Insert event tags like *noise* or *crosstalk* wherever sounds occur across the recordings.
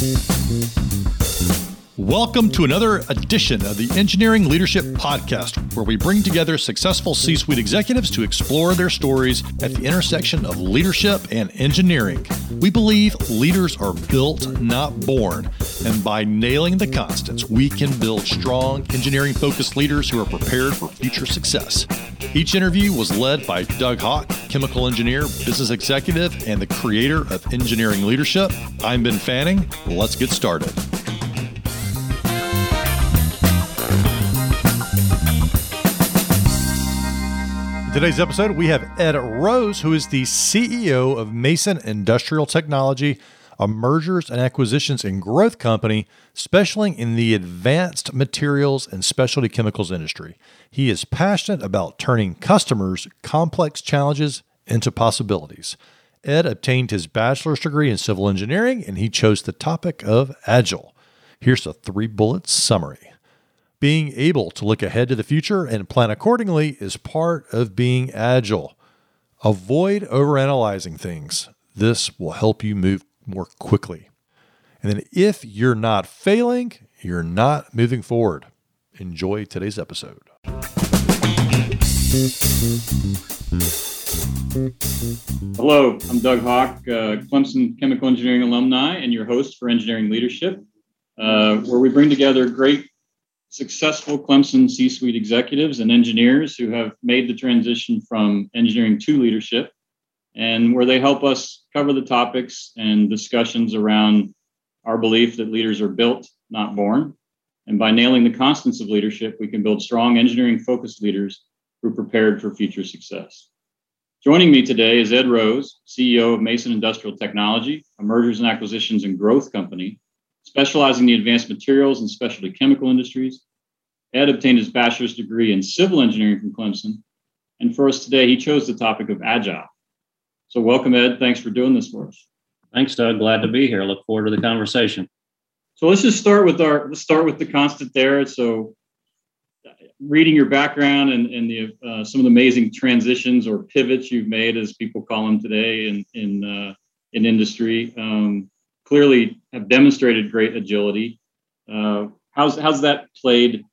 Mm-hmm. Welcome to another edition of the Engineering Leadership Podcast, where we bring together successful C suite executives to explore their stories at the intersection of leadership and engineering. We believe leaders are built, not born, and by nailing the constants, we can build strong, engineering focused leaders who are prepared for future success. Each interview was led by Doug Hawk, chemical engineer, business executive, and the creator of Engineering Leadership. I'm Ben Fanning. Let's get started. Today's episode, we have Ed Rose, who is the CEO of Mason Industrial Technology, a mergers and acquisitions and growth company specializing in the advanced materials and specialty chemicals industry. He is passionate about turning customers' complex challenges into possibilities. Ed obtained his bachelor's degree in civil engineering and he chose the topic of agile. Here's a three bullet summary. Being able to look ahead to the future and plan accordingly is part of being agile. Avoid overanalyzing things. This will help you move more quickly. And then, if you're not failing, you're not moving forward. Enjoy today's episode. Hello, I'm Doug Hawk, uh, Clemson Chemical Engineering alumni, and your host for Engineering Leadership, uh, where we bring together great successful Clemson C suite executives and engineers who have made the transition from engineering to leadership, and where they help us cover the topics and discussions around our belief that leaders are built, not born. And by nailing the constants of leadership, we can build strong engineering focused leaders who are prepared for future success. Joining me today is Ed Rose, CEO of Mason Industrial Technology, a mergers and acquisitions and growth company specializing in the advanced materials and specialty chemical industries. Ed obtained his bachelor's degree in civil engineering from Clemson. And for us today, he chose the topic of agile. So, welcome, Ed. Thanks for doing this for us. Thanks, Doug. Glad to be here. Look forward to the conversation. So let's just start with our let's start with the constant there. So, reading your background and, and the uh, some of the amazing transitions or pivots you've made, as people call them today in in uh, in industry. Um, clearly have demonstrated great agility. Uh, how's how's that played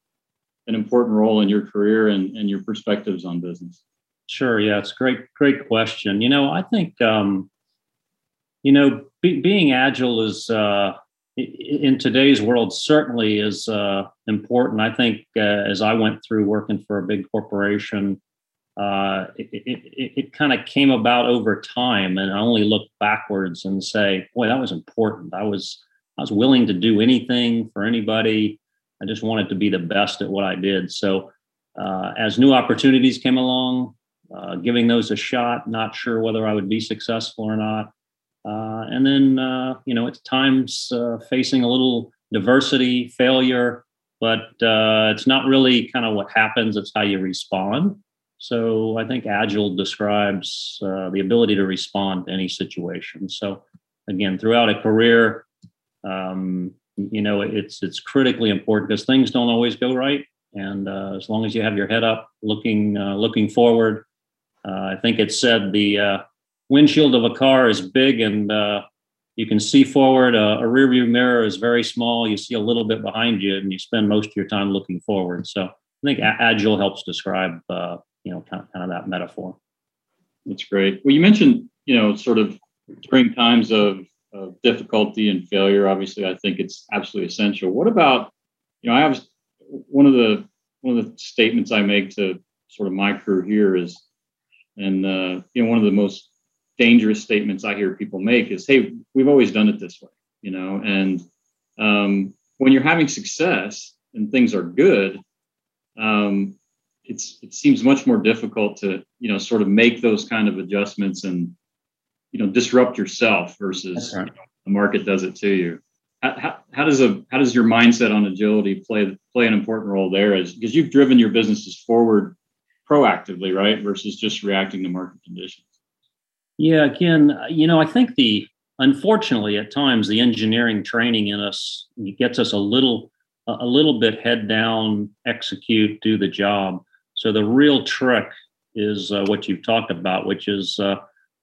an important role in your career and, and your perspectives on business? Sure. Yeah, it's great great question. You know, I think um, you know be, being agile is uh, in today's world certainly is uh, important. I think uh, as I went through working for a big corporation uh, it, it, it kind of came about over time and I only look backwards and say, boy, that was important. I was, I was willing to do anything for anybody. I just wanted to be the best at what I did. So uh, as new opportunities came along, uh, giving those a shot, not sure whether I would be successful or not. Uh, and then, uh, you know, at times uh, facing a little diversity, failure, but it's not really kind of what happens, it's how you respond. So I think agile describes uh, the ability to respond to any situation. So again, throughout a career, um, you know, it's it's critically important because things don't always go right. And uh, as long as you have your head up, looking uh, looking forward, uh, I think it said the uh, windshield of a car is big and uh, you can see forward. a rearview mirror is very small. You see a little bit behind you, and you spend most of your time looking forward. So I think agile helps describe you know, kind of, kind of that metaphor. That's great. Well, you mentioned, you know, sort of during times of, of difficulty and failure, obviously, I think it's absolutely essential. What about, you know, I have one of the one of the statements I make to sort of my crew here is, and uh, you know, one of the most dangerous statements I hear people make is, "Hey, we've always done it this way," you know, and um, when you're having success and things are good, um, it's it seems much more difficult to you know sort of make those kind of adjustments and you know disrupt yourself versus right. you know, the market does it to you. How, how, how, does a how does your mindset on agility play play an important role there? As because you've driven your businesses forward proactively, right, versus just reacting to market conditions. Yeah, again, you know, I think the unfortunately at times the engineering training in us gets us a little a little bit head down, execute, do the job. So the real trick is uh, what you've talked about, which is uh,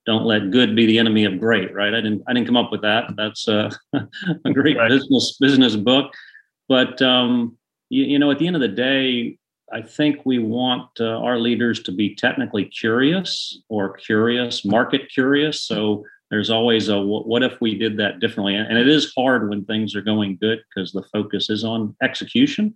don't let good be the enemy of great. Right? I didn't I didn't come up with that. That's uh, *laughs* a great right. business business book. But um, you, you, know, at the end of the day, I think we want uh, our leaders to be technically curious or curious, market curious. So there's always a what if we did that differently and it is hard when things are going good because the focus is on execution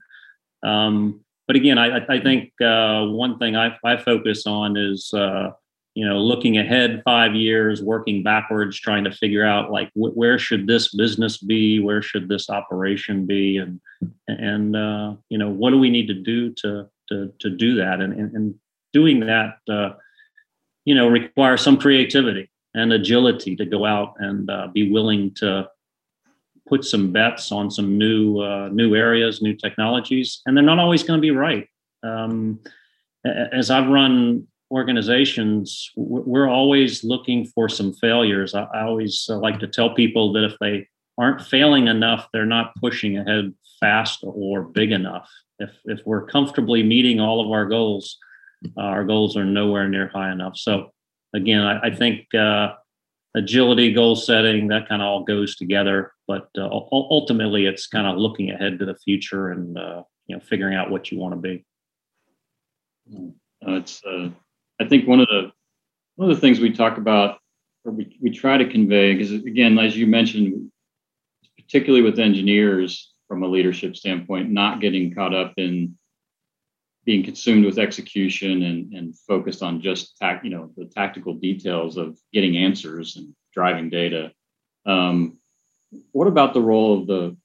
um, but again i, I think uh, one thing I, I, focus on is uh, you know looking ahead five years working backwards trying to figure out like wh- where should this business be? Where should this operation be? And and uh, you know what do we need to do to to, to do that? And, and, and doing that uh, you know requires some creativity and agility to go out and uh, be willing to put some bets on some new uh, new areas, new technologies, and they're not always going to be right. Um, as I've run organizations, we're always looking for some failures. I, I always uh, like to tell people that if they aren't failing enough, they're not pushing ahead fast or big enough. If if we're comfortably meeting all of our goals, uh, our goals are nowhere near high enough. So again, I, I think uh, agility, goal setting, that kind of all goes together. But uh, ultimately, it's kind of looking ahead to the future and uh, you know figuring out what you want to be. Uh, it's uh, I think one of the one of the things we talk about or we, we try to convey because again, as you mentioned, particularly with engineers from a leadership standpoint, not getting caught up in being consumed with execution and, and focused on just tac, you know the tactical details of getting answers and driving data. Um, what about the role of the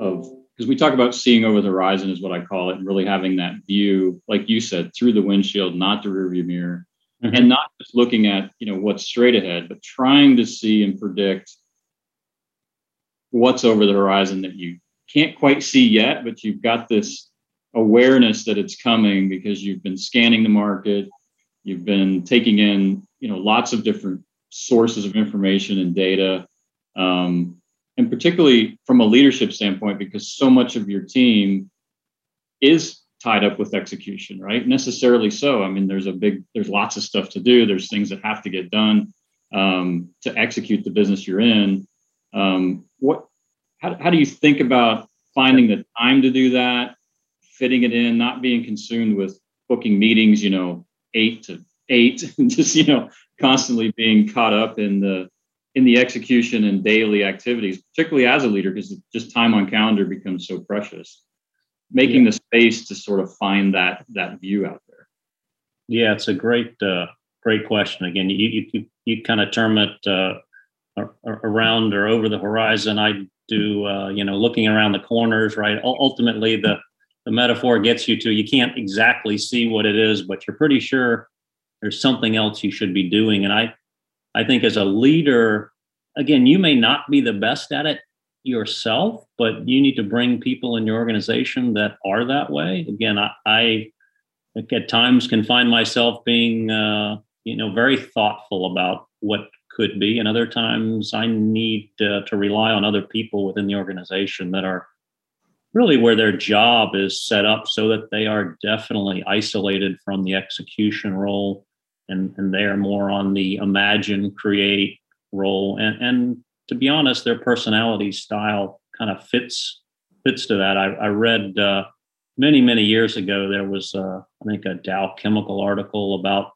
of because we talk about seeing over the horizon is what I call it, and really having that view, like you said, through the windshield, not the rearview mirror, mm-hmm. and not just looking at you know what's straight ahead, but trying to see and predict what's over the horizon that you can't quite see yet, but you've got this awareness that it's coming because you've been scanning the market, you've been taking in you know lots of different sources of information and data, um, and particularly from a leadership standpoint, because so much of your team is tied up with execution, right? Necessarily so. I mean, there's a big, there's lots of stuff to do. There's things that have to get done um, to execute the business you're in. Um, what, how, how do you think about finding the time to do that? Fitting it in, not being consumed with booking meetings, you know, eight to eight, *laughs* just you know, constantly being caught up in the in the execution and daily activities, particularly as a leader, because just time on calendar becomes so precious. Making yeah. the space to sort of find that that view out there. Yeah, it's a great uh, great question. Again, you you you kind of term it uh, around or over the horizon. I do uh, you know looking around the corners, right? Ultimately, the the metaphor gets you to you can't exactly see what it is but you're pretty sure there's something else you should be doing. And i i think as a leader again you may not be the best at it yourself but you need to bring people in your organization that are that way. Again i, I at times can find myself being uh, you know very thoughtful about what could be and other times i need uh, to rely on other people within the organization that are really where their job is set up so that they are definitely isolated from the execution role and, and they are more on the imagine, create role. And, and to be honest, their personality style kind of fits fits to that. I, I read uh, many, many years ago, there was, uh, I think, a Dow Chemical article about,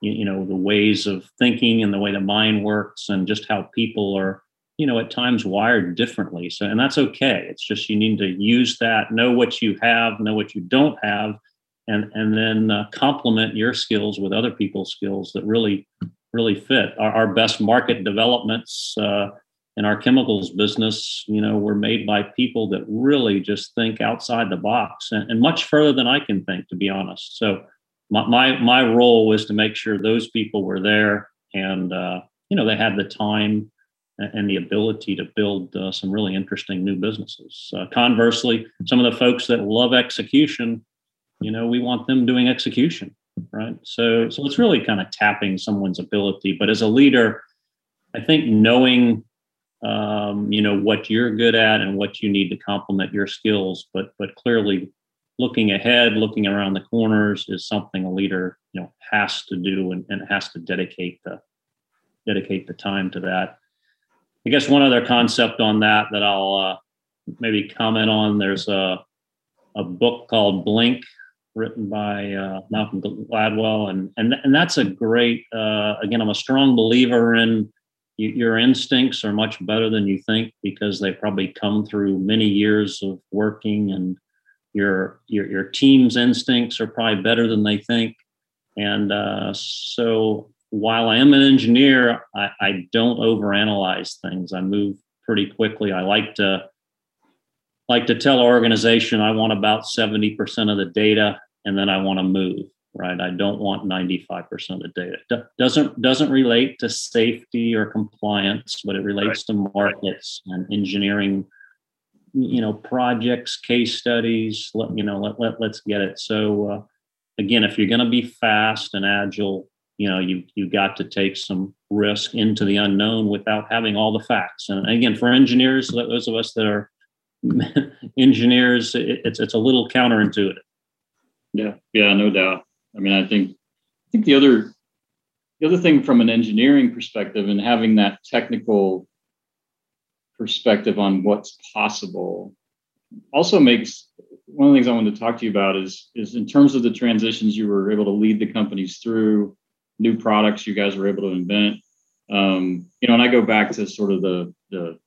you, you know, the ways of thinking and the way the mind works and just how people are you know at times wired differently. So and that's okay. It's just you need to use that know what you have know what you don't have and and then uh, complement your skills with other people's skills that really really fit. Our, our best market developments uh, in our chemicals business you know were made by people that really just think outside the box and, and much further than i can think to be honest. So my, my, my role was to make sure those people were there and uh, you know they had the time and the ability to build uh, some really interesting new businesses. Uh, conversely, some of the folks that love execution, you know, we want them doing execution, right? So, so it's really kind of tapping someone's ability. But as a leader, I think knowing, um, you know, what you're good at and what you need to complement your skills, but but clearly looking ahead, looking around the corners is something a leader, you know, has to do and, and has to dedicate the dedicate the time to that. I guess one other concept on that that I'll uh, maybe comment on. There's a a book called Blink, written by uh, Malcolm Gladwell, and and and that's a great. Uh, again, I'm a strong believer in your instincts are much better than you think because they probably come through many years of working and your your your team's instincts are probably better than they think and uh, so while i am an engineer I, I don't overanalyze things. I move pretty quickly. I like to like to tell organization i want about 70% of the data and then i want to move right? I don't want 95% of the data. D- doesn't doesn't relate to safety or compliance but it relates right. to markets and engineering you know projects case studies. Let you know let, let let's get it. So uh, again if you're going to be fast and agile you know you you got to take some risk into the unknown without having all the facts. And again for engineers those of us that are *laughs* engineers it, it's it's a little counterintuitive. Yeah yeah no doubt. I mean i think i think the other the other thing from an engineering perspective and having that technical perspective on what's possible also makes one of the things I wanted to talk to you about is is in terms of the transitions you were able to lead the companies through, new products you guys were able to invent. Um, you know, and I go back to sort of the the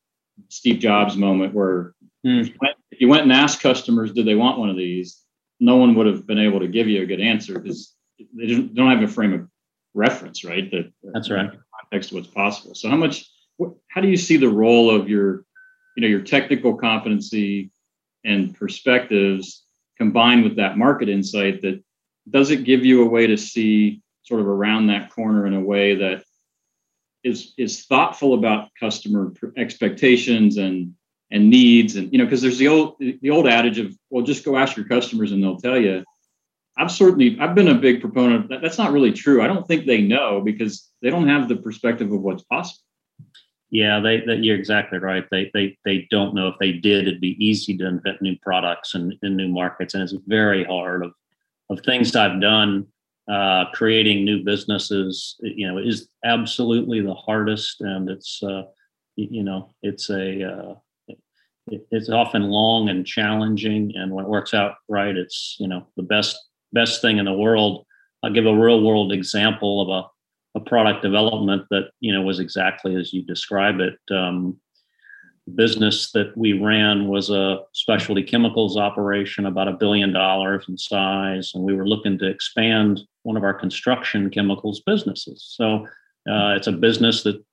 Steve Jobs moment where mm. if, you went, if you went and asked customers, do they want one of these? No one would have been able to give you a good answer because they don't, don't have a frame of reference, right? That that's right. Context of what's possible. So how much how do you see the role of your you know your technical competency and perspectives combined with that market insight that does it give you a way to see sort of around that corner in a way that is is thoughtful about customer expectations and and needs and you know because there's the old the old adage of well just go ask your customers and they'll tell you i've certainly i've been a big proponent that, that's not really true i don't think they know because they don't have the perspective of what's possible yeah, they, they, you're exactly right. They, they, they don't know if they did, it'd be easy to invent new products and in new markets. And it's very hard of, of things I've done, uh, creating new businesses, you know, is absolutely the hardest. And it's, uh, you know, it's a, uh, it's often long and challenging. And when it works out right, it's, you know, the best, best thing in the world. I'll give a real world example of a, a product development that you know was exactly as you describe it. Um, business that we ran was a specialty chemicals operation, about a billion dollars in size, and we were looking to expand one of our construction chemicals businesses. So uh, it's a business that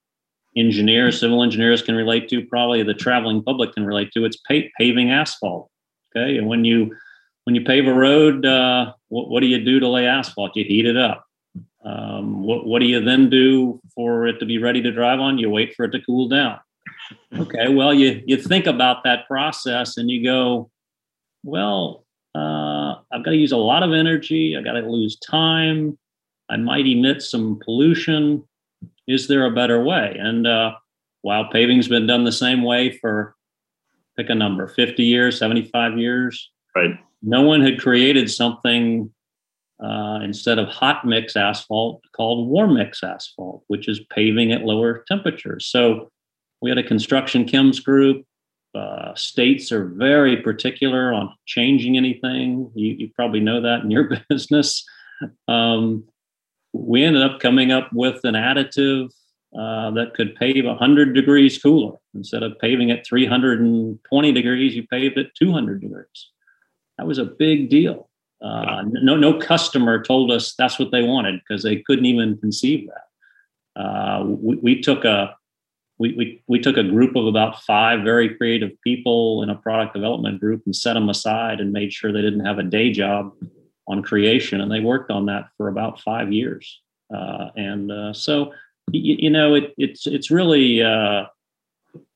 engineers, civil engineers can relate to, probably the traveling public can relate to. It's paving asphalt. Okay, and when you when you pave a road, uh, what, what do you do to lay asphalt? You heat it up. Um, what, what do you then do for it to be ready to drive on? You wait for it to cool down. Okay, well, you, you think about that process and you go, well, uh, I've got to use a lot of energy. I got to lose time. I might emit some pollution. Is there a better way? And uh, while paving's been done the same way for pick a number 50 years, 75 years, right? No one had created something uh, instead of hot mix asphalt called warm mix asphalt, which is paving at lower temperatures. So we had a construction chems group. Uh, states are very particular on changing anything. You, you probably know that in your *laughs* business. Um, we ended up coming up with an additive uh, that could pave 100 degrees cooler. Instead of paving at 320 degrees, you paved at 200 degrees. That was a big deal. Uh, no, no customer told us that's what they wanted because they couldn't even conceive that. Uh, we, we, took a we, we, took a group of about five very creative people in a product development group and set them aside and made sure they didn't have a day job on creation, and they worked on that for about five years. Uh, and uh, so, you, you, know, it, it's it's really uh,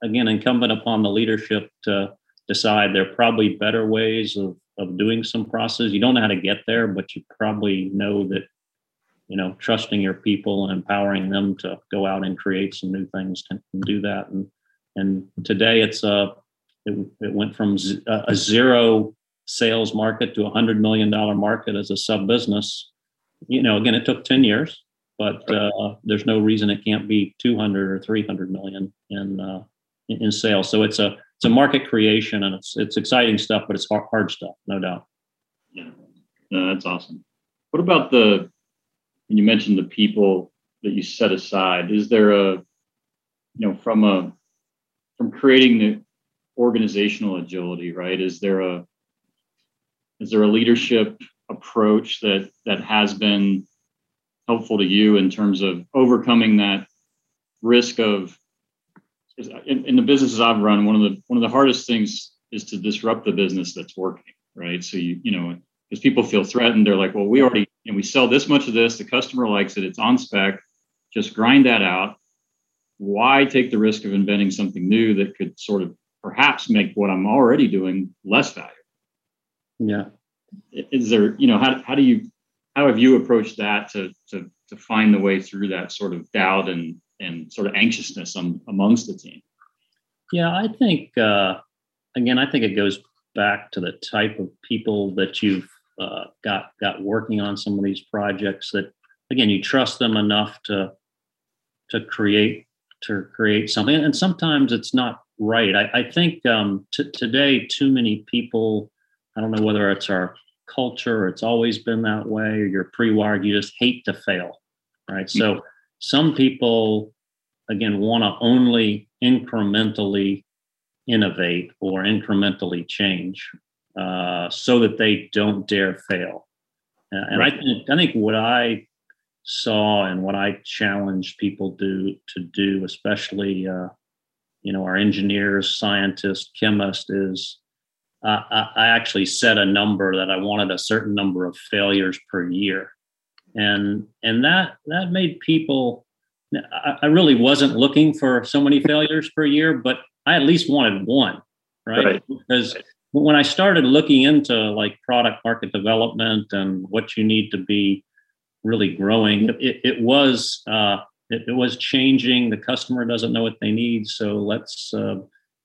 again incumbent upon the leadership to decide there are probably better ways of of doing some process. You don't know how to get there, but you probably know that, you know, trusting your people and empowering them to go out and create some new things and do that. And and today it's a it, it went from z- a zero sales market to a hundred million dollar market as a sub business. You know, again, it took ten years, but uh, there's no reason it can't be 200 or 300 million in uh, in sales. So it's a it's a market creation, and it's it's exciting stuff, but it's hard, hard stuff, no doubt. Yeah, no, that's awesome. What about the? You mentioned the people that you set aside. Is there a, you know, from a from creating the organizational agility, right? Is there a is there a leadership approach that that has been helpful to you in terms of overcoming that risk of in, in, the businesses I've run, one of the one of the hardest things is to disrupt the business that's working, right? So you you know because people feel threatened, they're like, well, we already you know, we sell this much of this, the customer likes it, it's on spec, just grind that out. Why take the risk of inventing something new that could sort of perhaps make what I'm already doing less valuable? Yeah. Is there you know how how do you how have you approached that to to to find the way through that sort of doubt and and sort of anxiousness um, amongst the team? Yeah, I think uh, again, I think it goes back to the type of people that you've uh, got got working on some of these projects. That again, you trust them enough to to create to create something, and sometimes it's not right. I, I think um, t- today too many people. I don't know whether it's our culture, it's always been that way, or you're pre-wired. You just hate to fail, right? So some people, again, want to only incrementally innovate or incrementally change uh, so that they don't dare fail. Uh, and right. I think I think what I saw and what I challenge people do to do, especially uh, you know our engineers, scientists, chemists, is uh, I actually set a number that I wanted a certain number of failures per year and and that that made people I, I, really wasn't looking for so many failures per year but i at least wanted one right, right. because right. When i started looking into like product market development and what you need to be really growing it, it was uh, it, it, was changing. The customer doesn't know what they need so let's uh,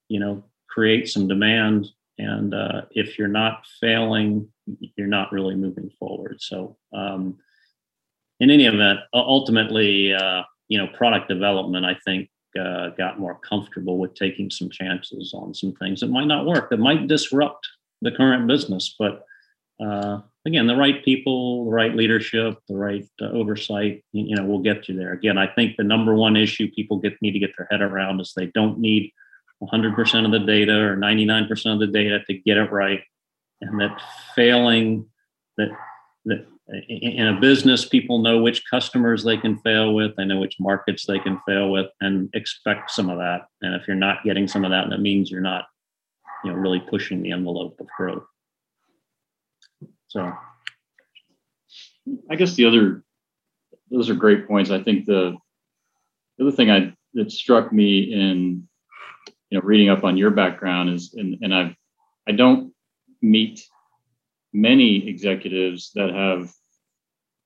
you know create some demand. And uh, if you're not failing you're not really moving forward. So um, in any event, ultimately, uh, you know, product development, I think, uh, got more comfortable with taking some chances on some things that might not work, that might disrupt the current business. But uh, again, the right people, the right leadership, the right uh, oversight, you, you know, will get you there. Again, I think the number one issue people get need to get their head around is they don't need 100% of the data or 99% of the data to get it right, and that failing that that in a business, people know which customers they can fail with, they know which markets they can fail with, and expect some of that. And if you're not getting some of that, that means you're not, you know, really pushing the envelope of growth. So, I guess the other, those are great points. I think the, the other thing I that struck me in, you know, reading up on your background is, and and I've, I don't meet many executives that have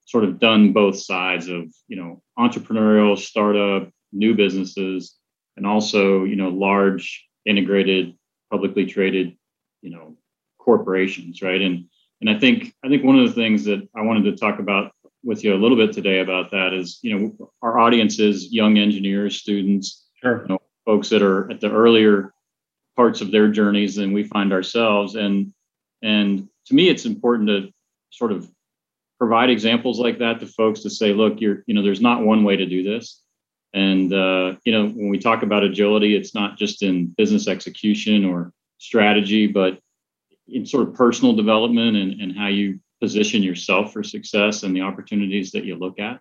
sort of done both sides of you know entrepreneurial startup new businesses and also you know large integrated publicly traded you know corporations right and and i think i think one of the things that i wanted to talk about with you a little bit today about that is you know our audience is young engineers students sure. you know, folks that are at the earlier parts of their journeys than we find ourselves and and to me, it's important to sort of provide examples like that to folks to say, look, you're, you know, there's not one way to do this. And, uh, you know, when we talk about agility, it's not just in business execution or strategy, but in sort of personal development and, and how you position yourself for success and the opportunities that you look at.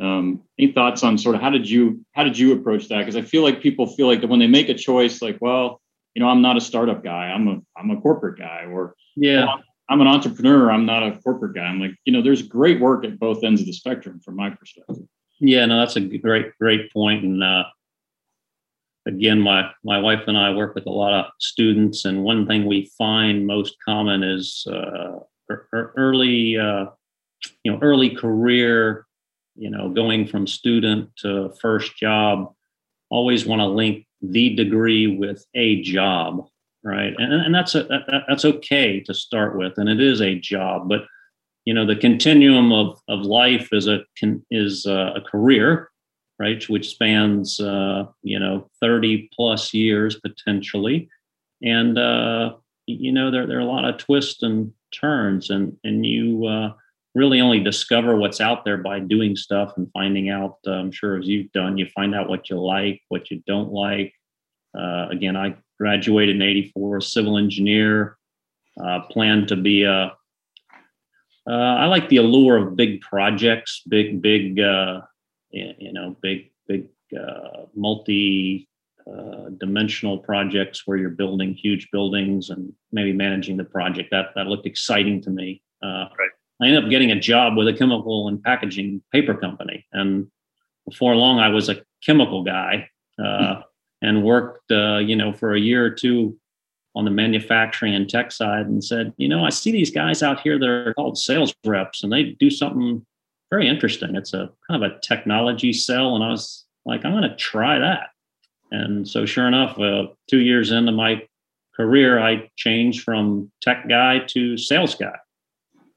Um, any thoughts on sort of how did you how did you approach that? Because I feel like people feel like that when they make a choice, like, well, you know, I'm not a startup guy, I'm a I'm a corporate guy, or yeah. I'm an entrepreneur. I'm not a corporate guy. I'm like, you know, there's great work at both ends of the spectrum from my perspective. Yeah, no, that's a great, great point. And uh, again, my my wife and I work with a lot of students, and one thing we find most common is uh, early, uh, you know, early career. You know, going from student to first job, always want to link the degree with a job right? And, and that's a, that's okay to start with, and it is a job. But you know the continuum of of life is a is a, a career right which spans uh, you know 30 plus years potentially and uh, you know there, there are a lot of twists and turns and and you uh, really only discover what's out there by doing stuff and finding out uh, i'm sure as you've done you find out what you like what you don't like uh, again i graduated in 84 civil engineer uh, plan to be a uh, I like the allure of big projects, big, big, uh, you know, big, big, uh, multi uh, dimensional projects where you're building huge buildings and maybe managing the project. That that looked exciting to me. Uh, right. I ended up getting a job with a chemical and packaging paper company, and before long, I was a chemical guy uh. *laughs* and worked, you know, for a year or two on the manufacturing and tech side and said, you know, I see these guys out here that are called sales reps and they do something very interesting. It's a kind of a technology sell. And I was like, I'm going to try that. And so, sure enough, uh, two years into my career, I changed from tech guy to sales guy.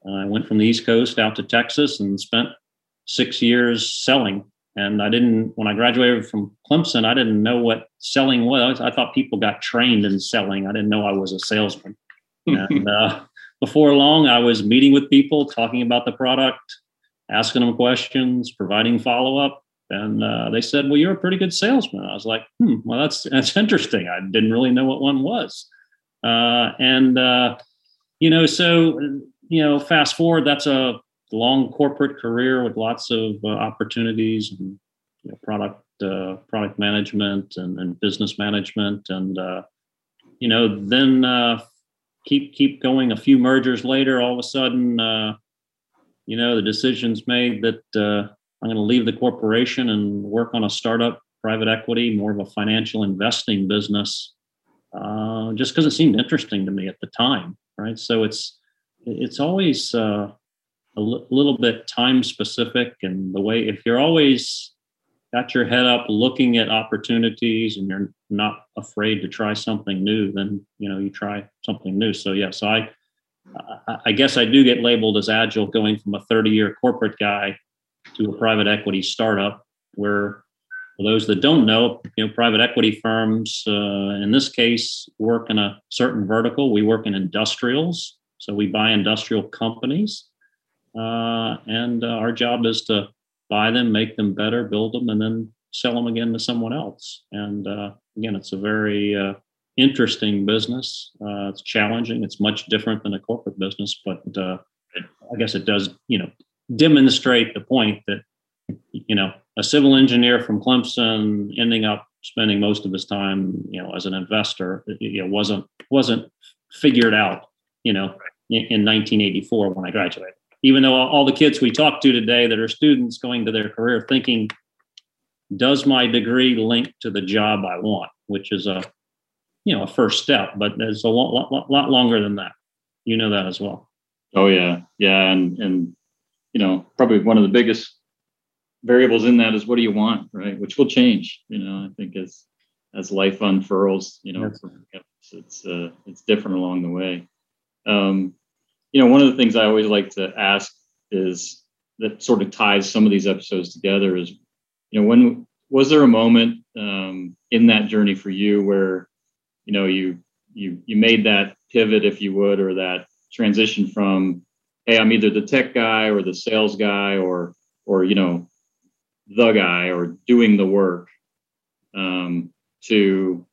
Uh, I went from the East Coast out to Texas and spent six years selling and I didn't, when I graduated from Clemson, I didn't know what selling was. I thought people got trained in selling. I didn't know I was a salesman. *laughs* and uh, before long, I was meeting with people, talking about the product, asking them questions, providing follow up. And uh, they said, "Well, you're a pretty good salesman." I was like, "Hmm, well, that's that's interesting. I didn't really know what one was." Uh, and uh, you know, so you know, fast forward, that's a long corporate career with lots of uh, opportunities and you know, product uh, product management and, and, business management, and uh, you know then uh, keep keep going. A few mergers later, all of a sudden, uh, you know the decision's made that uh, I'm going to leave the corporation and work on a startup, private equity, more of a financial investing business, just because it seemed interesting to me at the time. Right, so it's it's always a l- little bit time specific and the way if you're always got your head up looking at opportunities and you're not afraid to try something new then you know you try something new. So yes i i guess i do get labeled as agile going from a 30 year corporate guy to a private equity startup where for those that don't know you know private equity firms uh, in this case work in a certain vertical. We work in industrials. So we buy industrial companies uh, and uh, our job is to buy them, make them better, build them, and then sell them again to someone else. And uh, again, it's a very uh, interesting business. Uh, it's challenging. It's much different than a corporate business, but uh, I guess it does, you know, demonstrate the point that you know a civil engineer from Clemson ending up spending most of his time, you know, as an investor, you know, wasn't wasn't figured out, you know, in, in 1984 when I graduated even though all the kids we talked to today that are students going to their career thinking, does my degree link to the job I want? Which is a, you know, a first step, but there's a lot, lot, lot longer than that. You know that as well. Oh yeah, yeah, and and you know, probably one of the biggest variables in that is what do you want, right? Which will change. You know, I think as as life unfurls, you know, it's it's, uh, it's different along the way. Um, you know, one of the things I always like to ask is that sort of ties some of these episodes together is, you know, when was there a moment um, in that journey for you where, you know, you you you made that pivot, if you would, or that transition from, hey, I'm either the tech guy or the sales guy or or you know, the guy or doing the work, um, to,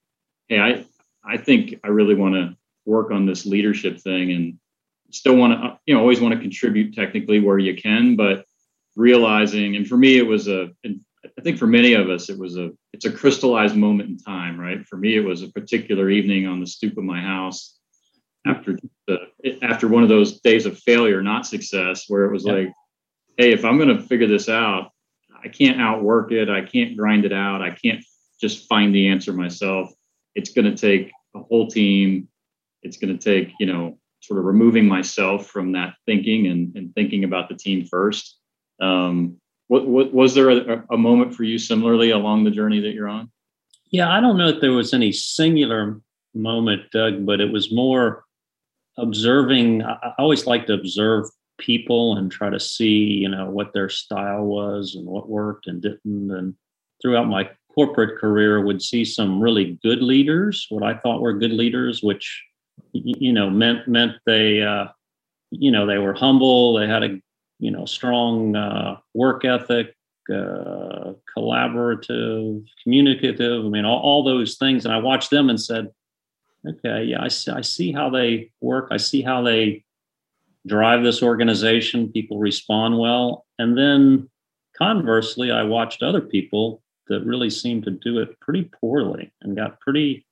hey, I I think I really want to work on this leadership thing and still want to, uh, you know, always want to contribute technically where you can, but realizing, and for me, it was a, I think for many of us, it was a, it's a crystallized moment in time, right? For me, it was a particular evening on the stoop of my house after the, after one of those days of failure, not success, where it was yeah. like, hey, if I'm going to figure this out, I can't outwork it. I can't grind it out. I can't just find the answer myself. It's going to take a whole team. It's going to take, you know, sort of removing myself from that thinking and, and thinking about the team first. Um, what, what, was there a, a, moment for you similarly along the journey that you're on? Yeah, I don't know if there was any singular moment, Doug, but it was more observing. I, always like to observe people and try to see, you know, what their style was and what worked and didn't. And throughout my corporate career, would see some really good leaders, what I thought were good leaders, which you know meant meant they uh, you know they were humble, they had a you know strong uh, work ethic, uh, collaborative, communicative. I mean, all, all those things. And I watched them and said, okay, yeah, I see, I see how they work. I see how they drive this organization. People respond well. And then conversely, I watched other people that really seemed to do it pretty poorly and got pretty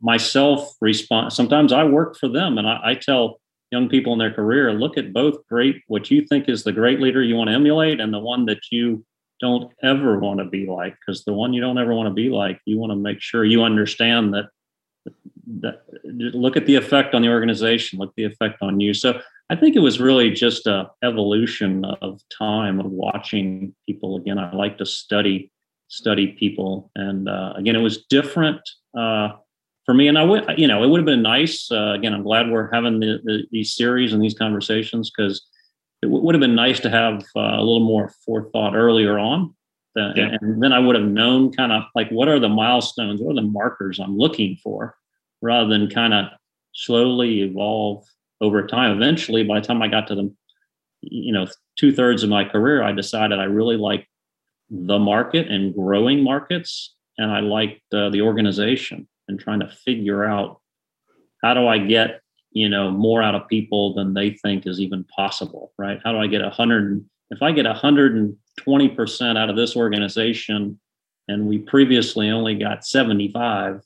myself respond. Sometimes I work for them and I, I tell young people in their career look at both great what you think is the great leader you want to emulate and the one that you don't ever want to be like because the one you don't ever want to be like you want to make sure you understand that that look at the effect on the organization look at the effect on you so i think it was really just a evolution of time of watching people again i like to study study people and uh, again it was different uh, for me. And I would, you know, it would have been nice. Uh, again, I'm glad we're having the, the, these series and these conversations because it w- would have been nice to have uh, a little more forethought earlier on. Yeah. And then I would have known kind of like what are the milestones, what are the markers I'm looking for, rather than kind of slowly evolve over time. Eventually, by the time I got to the, you know, two thirds of my career, I decided I really like the market and growing markets, and I liked uh, the organization and trying to figure out how do I get you know more out of people than they think is even possible right? How do i get a hundred if i get hundred and twenty percent out of this organization and we previously only got 75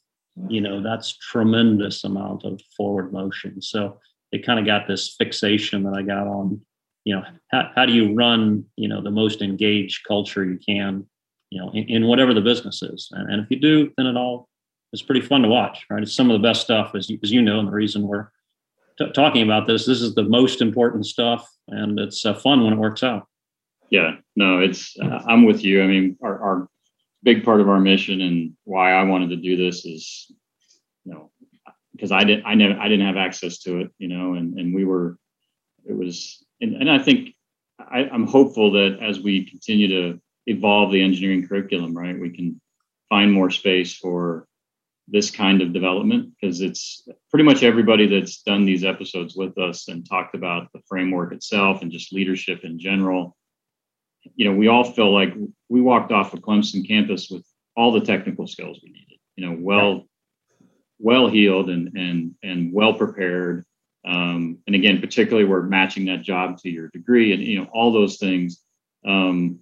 you know that's tremendous amount of forward motion. So it kind of got this fixation that i got on you know how, how do you run you know the most engaged culture you can you know in, in whatever the business is and, and if you do then it all it's pretty fun to watch, right? It's some of the best stuff, as you, as you know, and the reason we're t- talking about this. This is the most important stuff, and it's uh, fun when it works out. Yeah, no, it's. Uh, I'm with you. I mean, our, our big part of our mission and why I wanted to do this is, you know, because I didn't, I never, I didn't have access to it, you know, and and we were, it was, and, and I think I, I'm hopeful that as we continue to evolve the engineering curriculum, right, we can find more space for this kind of development because it's pretty much everybody that's done these episodes with us and talked about the framework itself and just leadership in general. You know, we all feel like we walked off of Clemson campus with all the technical skills we needed. You know, well, well healed and and and well prepared. Um, and again, particularly we're matching that job to your degree and you know all those things. Um,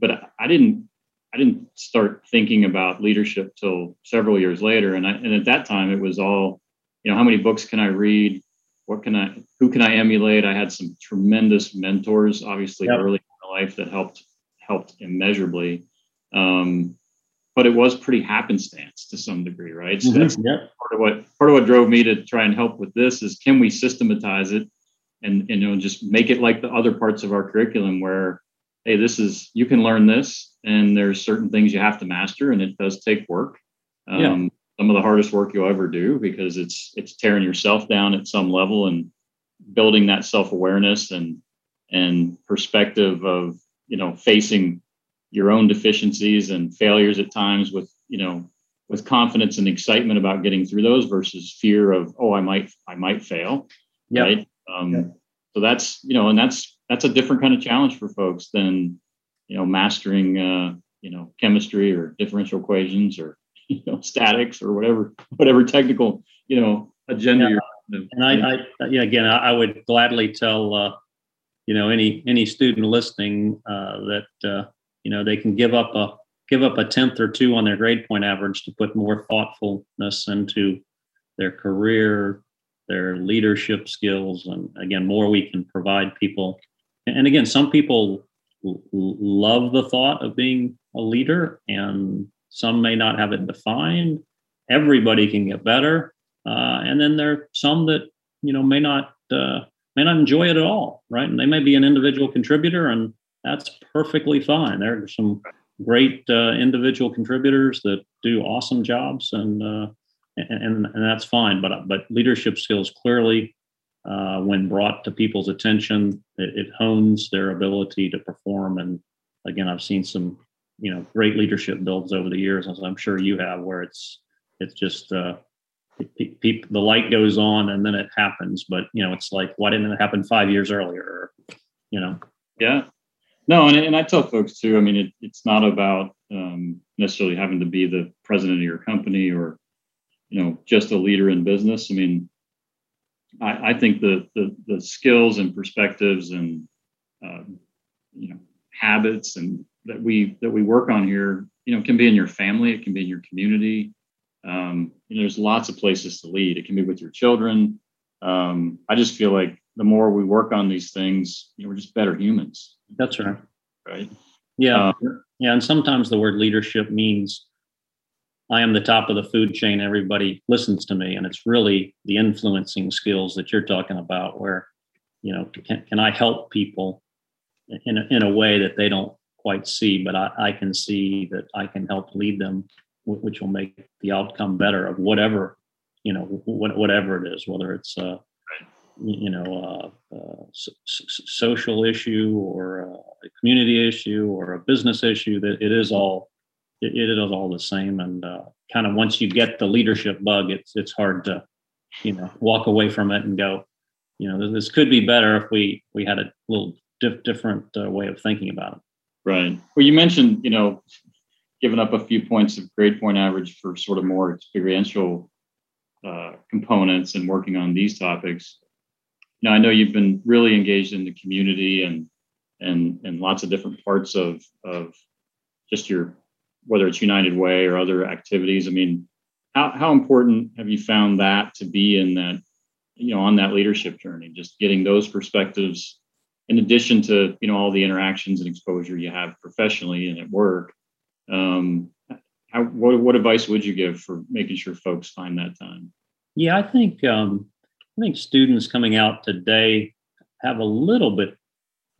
but I didn't I didn't start thinking about leadership till several years later. And I, and at that time it was all, you know, how many books can I read? What can I, who can I emulate? I had some tremendous mentors, obviously yep. early in my life that helped, helped immeasurably. Um, but it was pretty happenstance to some degree, right? So mm-hmm. that's yep. part of what, part of what drove me to try and help with this is can we systematize it and, and you know, just make it like the other parts of our curriculum where, Hey, this is, you can learn this and there's certain things you have to master and it does take work um, yeah. some of the hardest work you'll ever do because it's it's tearing yourself down at some level and building that self-awareness and and perspective of you know facing your own deficiencies and failures at times with you know with confidence and excitement about getting through those versus fear of oh i might i might fail yep. right um, yep. so that's you know and that's that's a different kind of challenge for folks than you know, mastering, uh, you know, chemistry or differential equations or, *laughs* you know, statics or whatever, whatever technical, you know, agenda yeah. you're. And I, I, yeah, again, I, would gladly tell, uh, you know, any, any student listening, uh, that, uh, you know, they can give up a, give up a tenth or two on their grade point average to put more thoughtfulness into their career, their leadership skills, and again, more we can provide people. And again, some people love the thought of being a leader, and some may not have it defined. Everybody can get better, uh, and then there are some that you know may not uh, may not enjoy it at all, right? And they may be an individual contributor, and that's perfectly fine. There are some great uh, individual contributors that do awesome jobs, and, uh, and and and that's fine. But but leadership skills clearly uh, when brought to people's attention, it, it, hones their ability to perform. And again, I've seen some, you know, great leadership builds over the years, as I'm sure you have, where it's it's just uh, it, it, the light goes on and then it happens. But you know, it's like, why didn't it happen five years earlier? Or, you know. Yeah. No, and, and I tell folks too. I mean, it, it's not about um, necessarily having to be the president of your company or you know just a leader in business. I mean, I, I think the, the, the skills and perspectives and uh, you know habits and that we that we work on here, you know, can be in your family, it can be in your community. Um, you know, there's lots of places to lead. It can be with your children. Um, I just feel like the more we work on these things, you know, we're just better humans. That's right. Right. Yeah. Um, yeah. And sometimes the word leadership means I am the top of the food chain. Everybody listens to me. And it's really the influencing skills that you're talking about, where, you know, can, can I help people in a, in a way that they don't quite see, but I, I can see that I can help lead them, which will make the outcome better of whatever, you know, whatever it is, whether it's, uh, you know, uh, uh, social issue or a community issue or a business issue, that it is all it, it is all the same. And uh, kind of once you get the leadership bug, it's it's hard to, you know, walk away from it and go, you know, this could be better if we we had a little diff- different uh, way of thinking about it. Right. Well, you mentioned, you know, giving up a few points of grade point average for sort of more experiential uh, components and working on these topics. Now, I know you've been really engaged in the community and and and lots of different parts of of just your whether it's United Way or other activities. I mean, how, how important have you found that to be in that, you know, on that leadership journey, just getting those perspectives in addition to, you know, all the interactions and exposure you have professionally and at work. Um, how, what, what advice would you give for making sure folks find that time? Yeah, I think, um, I think students coming out today have a little bit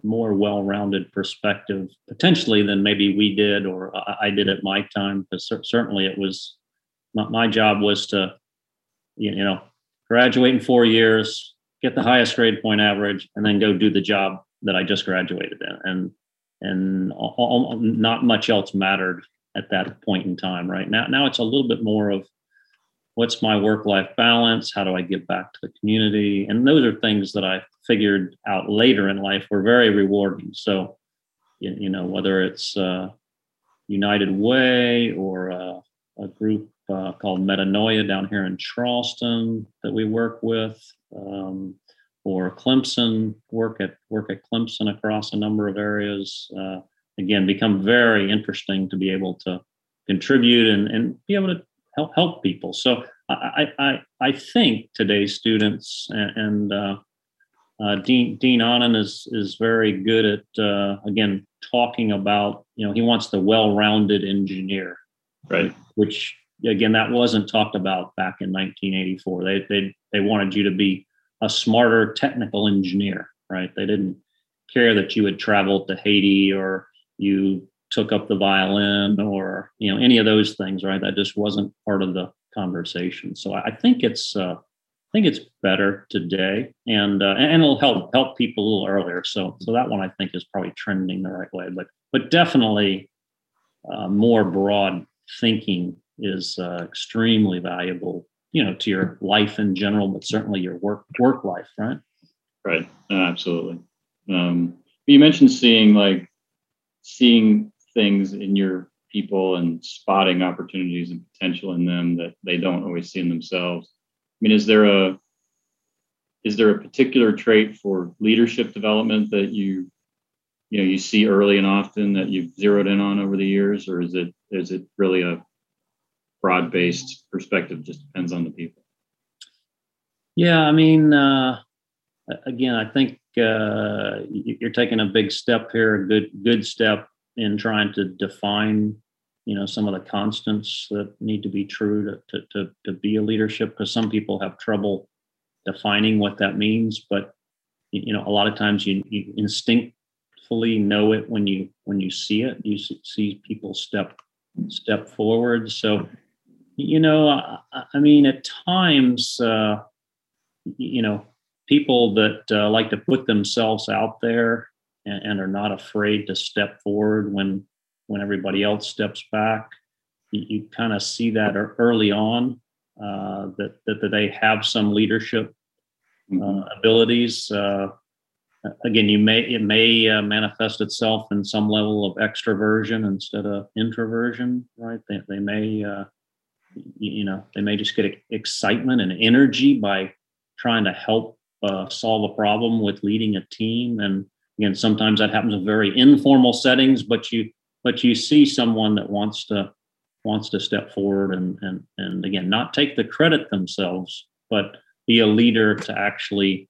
more well-rounded perspective potentially than maybe we did or I did at my time. Because certainly it was my, my job was to, you know, graduate in four years, get the highest grade point average, and then go do the job that I just graduated in. And and all, not much else mattered at that point in time. Right now, now it's a little bit more of what's my work life balance? How do i give back to the community? And those are things that i figured out later in life were very rewarding. So you, know whether it's uh, united way or uh, a group uh, called metanoia down here in charleston that we work with um, or clemson work at work at clemson across a number of areas uh, again become very interesting to be able to contribute and, and be able to help help people. So I I I think today's students and, and uh, uh, Dean Dean Anand is is very good at uh, again talking about you know he wants the well-rounded engineer, right? Which again that wasn't talked about back in 1984. They they they wanted you to be a smarter technical engineer, right? They didn't care that you had traveled to Haiti or you took up the violin or you know any of those things right? That just wasn't part of the conversation. So i think it's uh, i think it's better today and uh, and it'll help help people a little earlier. So so that one i think is probably trending the right way but but definitely uh, more broad thinking is uh, extremely valuable you know to your life in general but certainly your work work life right? Right. Absolutely. Um, you mentioned seeing like seeing things in your people and spotting opportunities and potential in them that they don't always see in themselves. I mean, is there a is there a particular trait for leadership development that you you know you see early and often that you've zeroed in on over the years, or is it is it really a broad based perspective? Just depends on the people. Yeah, I mean, uh, again, I think uh, you're taking a big step here, a good good step in trying to define you know some of the constants that need to be true to to to, to be a leadership because some people have trouble defining what that means but you know a lot of times you, you instinctively know it when you when you see it. You see people step step forward. So you know i, I mean at times uh, you know people that uh, like to put themselves out there and, and, are not afraid to step forward when when everybody else steps back. You, you kind of see that early on uh, that, that, that they have some leadership uh, mm-hmm. abilities. Uh, again, you may it may uh, manifest itself in some level of extroversion instead of introversion, right? They, they may you know they may just get excitement and energy by trying to help uh, solve a problem with leading a team and again sometimes that happens in very informal settings but you but you see someone that wants to wants to step forward and and and again not take the credit themselves but be a leader to actually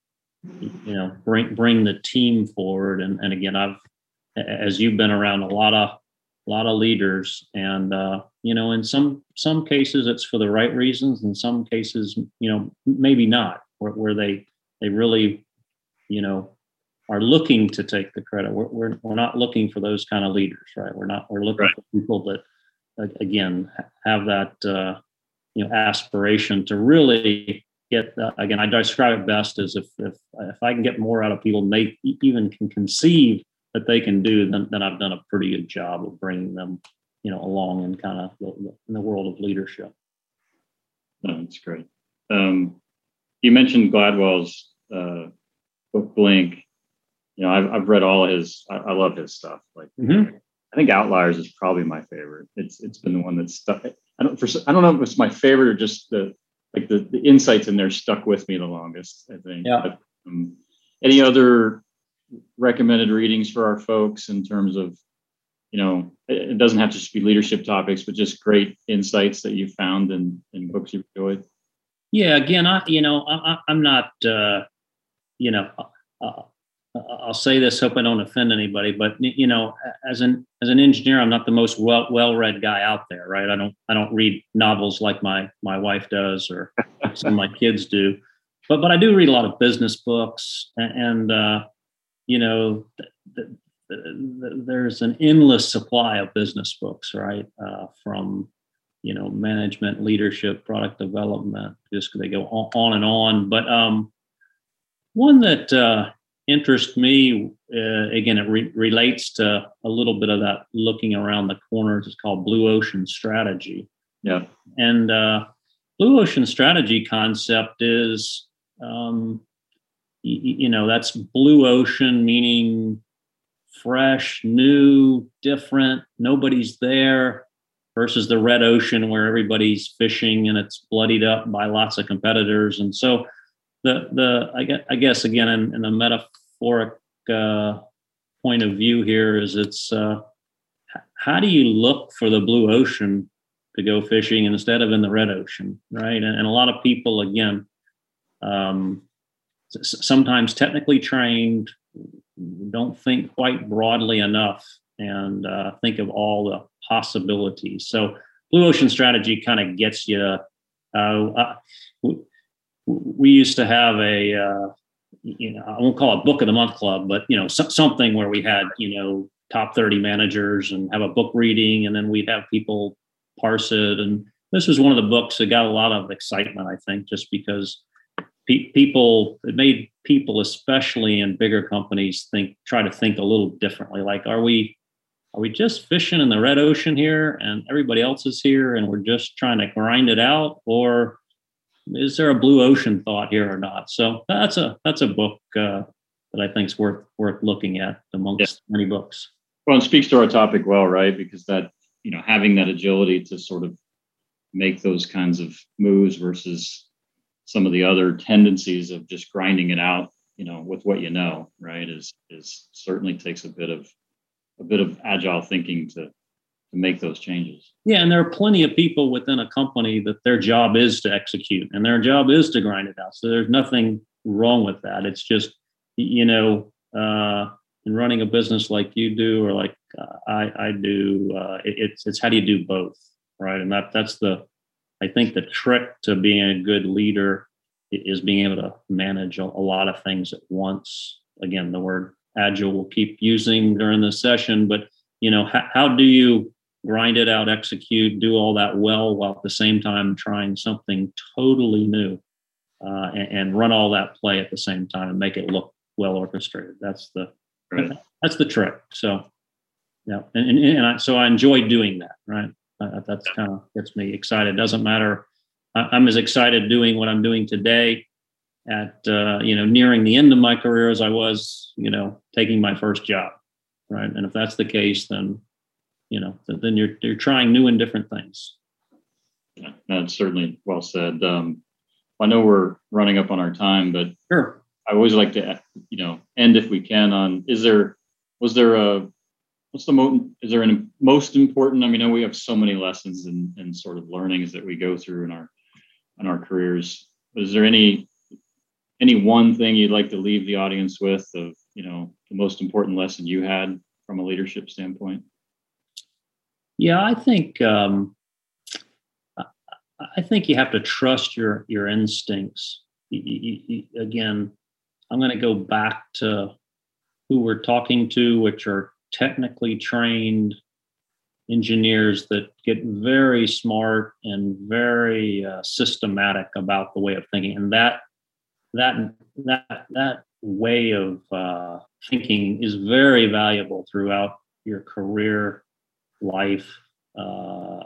you know bring bring the team forward. And and again i've as you've been around a lot of a lot of leaders and uh, you know in some some cases it's for the right reasons in some cases you know maybe not where, where they they really you know are looking to take the credit we're, we're, we're not looking for those kind of leaders right we're not we're looking right. for people that again have that uh, you know aspiration to really get uh, again i describe it best as if if if i can get more out of people and they even can conceive that they can do, then, then I've done a pretty good job of bringing them, you know, along in kind of the, in the world of leadership. No, that's great. Um, you mentioned Gladwell's uh, book Blink. You know, I've, I've read all his. I, I love his stuff. Like, mm-hmm. I think Outliers is probably my favorite. It's it's been the one that's stuck. I don't for I don't know if it's my favorite or just the like the, the insights in there stuck with me the longest. I think. Yeah. But, um, any other recommended readings for our folks in terms of you know it doesn't have to just be leadership topics but just great insights that you found in, in books you've enjoyed yeah again i you know I, am not uh, you know uh, i'll say this hope i don't offend anybody but you know as an as an engineer i'm not the most well well read guy out there right i don't i don't read novels like my my wife does or *laughs* some of my kids do but but i do read a lot of business books and, and uh, you know, th- th- th- there's an endless supply of business books, right? Uh, from you know management, leadership, product development. Just they go on, on and on. But um, one that uh, interests me uh, again, it re- relates to a little bit of that looking around the corners. It's called Blue Ocean Strategy. Yeah, and uh, Blue Ocean Strategy concept is um, you know that's blue ocean meaning fresh new different nobody's there versus the red ocean where everybody's fishing and it's bloodied up by lots of competitors and so the the i guess, I guess again in, in a metaphoric uh, point of view here is it's uh, how do you look for the blue ocean to go fishing instead of in the red ocean right and, and a lot of people again um, sometimes technically trained, don't think quite broadly enough and uh, think of all the possibilities. So, Blue Ocean Strategy kind of gets you. Uh, uh, we used to have a, uh, you know, I won't call it Book of the Month Club, but you know, so, something where we had, you know, top 30 managers and have a book reading, and then we'd have people parse it. And this was one of the books that got a lot of excitement, I think, just because pe- people it made people especially in bigger companies think try to think a little differently like are we are we just fishing in the red ocean here and everybody else is here and we're just trying to grind it out or is there a blue ocean thought here or not? So that's a that's a book uh, that i think is worth worth looking at amongst many books. Well it speaks to our topic well right? Because that you know having that agility to sort of make those kinds of moves versus some of the other tendencies of just grinding it out, you know, with what you know, right, is is certainly takes a bit of a bit of agile thinking to to make those changes. Yeah, and there are plenty of people within a company that their job is to execute and their job is to grind it out. So there's nothing wrong with that. It's just you know, uh, in running a business like you do or like uh, I, I do, uh, it, it's it's how do you do both, right? And that that's the I think the trick to being a good leader is being able to manage a, a lot of things at once. Again, the word agile we'll keep using during the session, but you know, how, how do you grind it out, execute, do all that well while at the same time trying something totally new? uh, and, and, run all that play at the same time and make it look well orchestrated. That's the right. that's the trick. So yeah, and and, and I, so I enjoy doing that. Right, uh, that's kind of gets me excited. Doesn't matter. I'm as excited doing what I'm doing today at uh, you know nearing the end of my career as I was you know taking my first job, right? And if that's the case, then you know then you're you're trying new and different things. Yeah, that's certainly well said. Um, I know we're running up on our time, but sure. I always like to you know end if we can on is there was there a what's the most is there a most important i mean I know we have so many lessons and, and sort of learnings that we go through in our in our careers but is there any any one thing you'd like to leave the audience with of you know the most important lesson you had from a leadership standpoint yeah i think um, i think you have to trust your your instincts. You, you, you, again i'm going to go back to who we're talking to which are technically trained engineers that get very smart and very uh, systematic about the way of thinking. And that that that that way of uh, thinking is very valuable throughout your career life. Uh,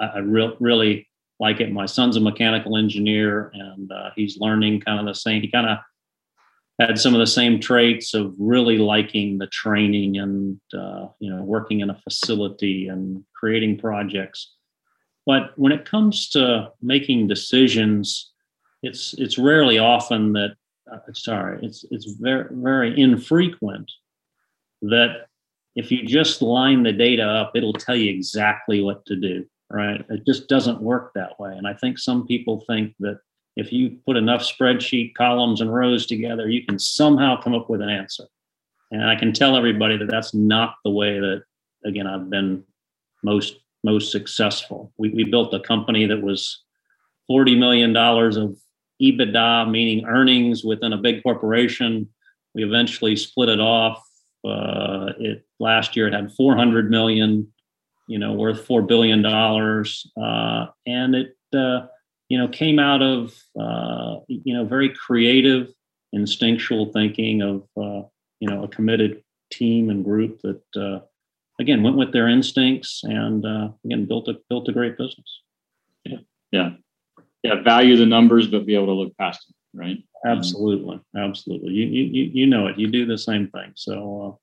I, I re- really like it. My son's a mechanical engineer, and uh, he's learning kind of the same. He kind of had some of the same traits of really liking the training and uh, you know working in a facility and creating projects. But when it comes to making decisions it's it's rarely often that uh, sorry it's it's very very infrequent that if you just line the data up it'll tell you exactly what to do right it just doesn't work that way and i think some people think that if you put enough spreadsheet columns and rows together you can somehow come up with an answer and i can tell everybody that that's not the way that again i've been most most successful we, we built a company that was $40 million of EBITDA, meaning earnings within a big corporation. We eventually split it off. Uh, it last year it had 400 million, you know, worth four billion dollars, uh, and it uh, you know came out of uh, you know very creative, instinctual thinking of uh, you know a committed team and group that uh, again went with their instincts and again built a built a great business. Yeah, yeah. Yeah, value the numbers, but be able to look past them, right? Absolutely, absolutely. You you you know it. You do the same thing. So, uh,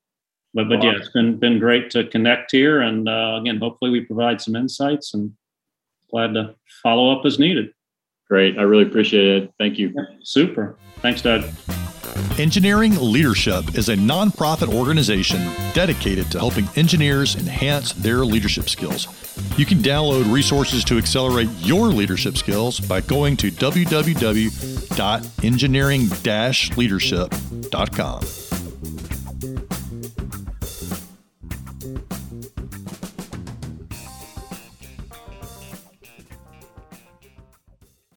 but but yeah, it's been been great to connect here, and uh, again, hopefully we provide some insights, and glad to follow up as needed. Great, I really appreciate it. Thank you. Yeah, super. Thanks, Doug. Engineering Leadership is a nonprofit organization dedicated to helping engineers enhance their leadership skills. You can download resources to accelerate your leadership skills by going to www.engineering-leadership.com.